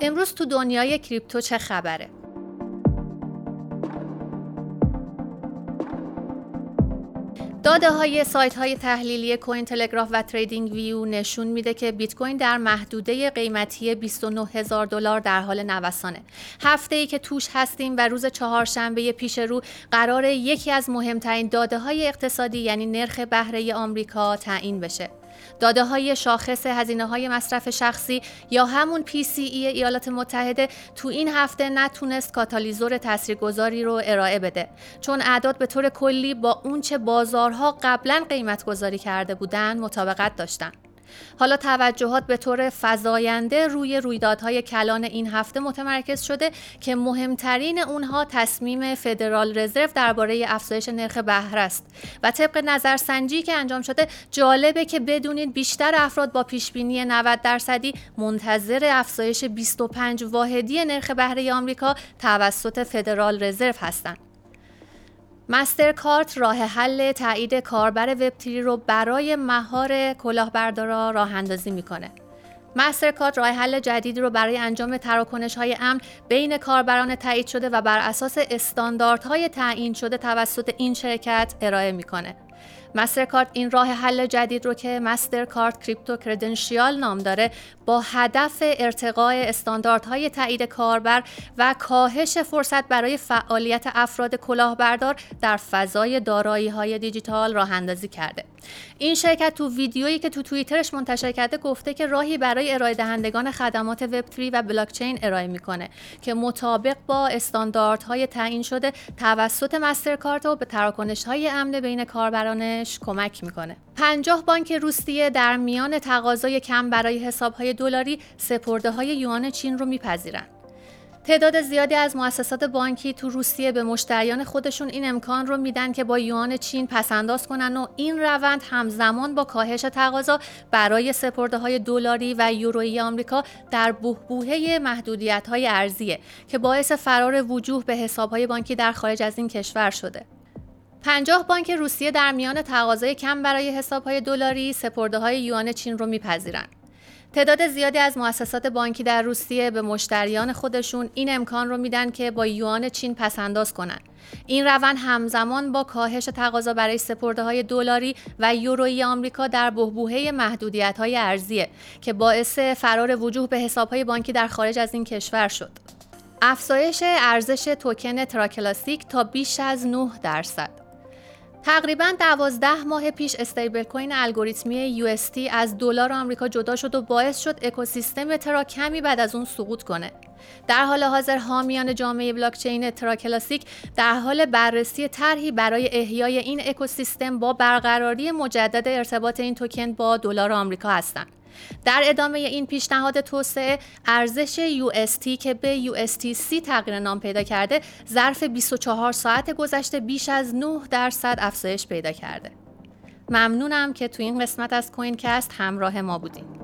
امروز تو دنیای کریپتو چه خبره؟ داده های سایت های تحلیلی کوین تلگراف و تریدینگ ویو نشون میده که بیت کوین در محدوده قیمتی 29 هزار دلار در حال نوسانه. هفته ای که توش هستیم و روز چهارشنبه پیش رو قرار یکی از مهمترین داده های اقتصادی یعنی نرخ بهره آمریکا تعیین بشه. داده های شاخص هزینه های مصرف شخصی یا همون PCE ایالات متحده تو این هفته نتونست کاتالیزور تاثیرگذاری رو ارائه بده چون اعداد به طور کلی با اونچه بازارها قبلا قیمت گذاری کرده بودن مطابقت داشتن. حالا توجهات به طور فزاینده روی رویدادهای کلان این هفته متمرکز شده که مهمترین اونها تصمیم فدرال رزرو درباره افزایش نرخ بهره است و طبق نظرسنجی که انجام شده جالبه که بدونید بیشتر افراد با پیشبینی 90 درصدی منتظر افزایش 25 واحدی نرخ بهره آمریکا توسط فدرال رزرو هستند. کارت راه حل تایید کاربر وب رو برای مهار کلاهبردارا راه اندازی می‌کنه. کارت راه حل جدیدی رو برای انجام تراکنش های امن بین کاربران تایید شده و بر اساس استانداردهای تعیین شده توسط این شرکت ارائه می‌کنه. کارت این راه حل جدید رو که کارت کریپتو کردنشیال نام داره با هدف ارتقاء استانداردهای تایید کاربر و کاهش فرصت برای فعالیت افراد کلاهبردار در فضای دارایی های دیجیتال راه اندازی کرده. این شرکت تو ویدیویی که تو توییترش منتشر کرده گفته که راهی برای ارائه دهندگان خدمات وب 3 و بلاکچین ارائه می‌کنه که مطابق با استانداردهای تعیین شده توسط مسترکارت و به تراکنش های امن بین کاربرانش کمک می‌کنه. 50 بانک روسیه در میان تقاضای کم برای حسابهای دلاری سپرده های یوان چین رو میپذیرند. تعداد زیادی از مؤسسات بانکی تو روسیه به مشتریان خودشون این امکان رو میدن که با یوان چین پسنداز کنن و این روند همزمان با کاهش تقاضا برای سپرده های دلاری و یورویی آمریکا در بهبوهه محدودیت های ارزیه که باعث فرار وجوه به حساب های بانکی در خارج از این کشور شده. 50 بانک روسیه در میان تقاضای کم برای حساب های دلاری سپرده های یوان چین رو میپذیرند. تعداد زیادی از مؤسسات بانکی در روسیه به مشتریان خودشون این امکان رو میدن که با یوان چین پسنداز کنن. این روند همزمان با کاهش تقاضا برای سپرده های دلاری و یورویی آمریکا در بهبوهه محدودیت های ارزیه که باعث فرار وجوه به حساب های بانکی در خارج از این کشور شد. افزایش ارزش token Terra Classic تا بیش از 9 درصد تقریبا دوازده ماه پیش stablecoin الگوریتمی UST از دلار آمریکا جدا شد و باعث شد اکوسیستم ترا کمی بعد از اون سقوط کنه. در حال حاضر حامیان جامعه blockchain Terra Classic در حال بررسی طرحی برای احیای این اکوسیستم با برقراری مجدد ارتباط این توکن با دلار آمریکا هستند. در ادامه این پیشنهاد توسعه ارزش UST که به USTC تغییر نام پیدا کرده ظرف 24 ساعت گذشته بیش از 9 درصد افزایش پیدا کرده. ممنونم که تو این قسمت از کوینکست همراه ما بودیم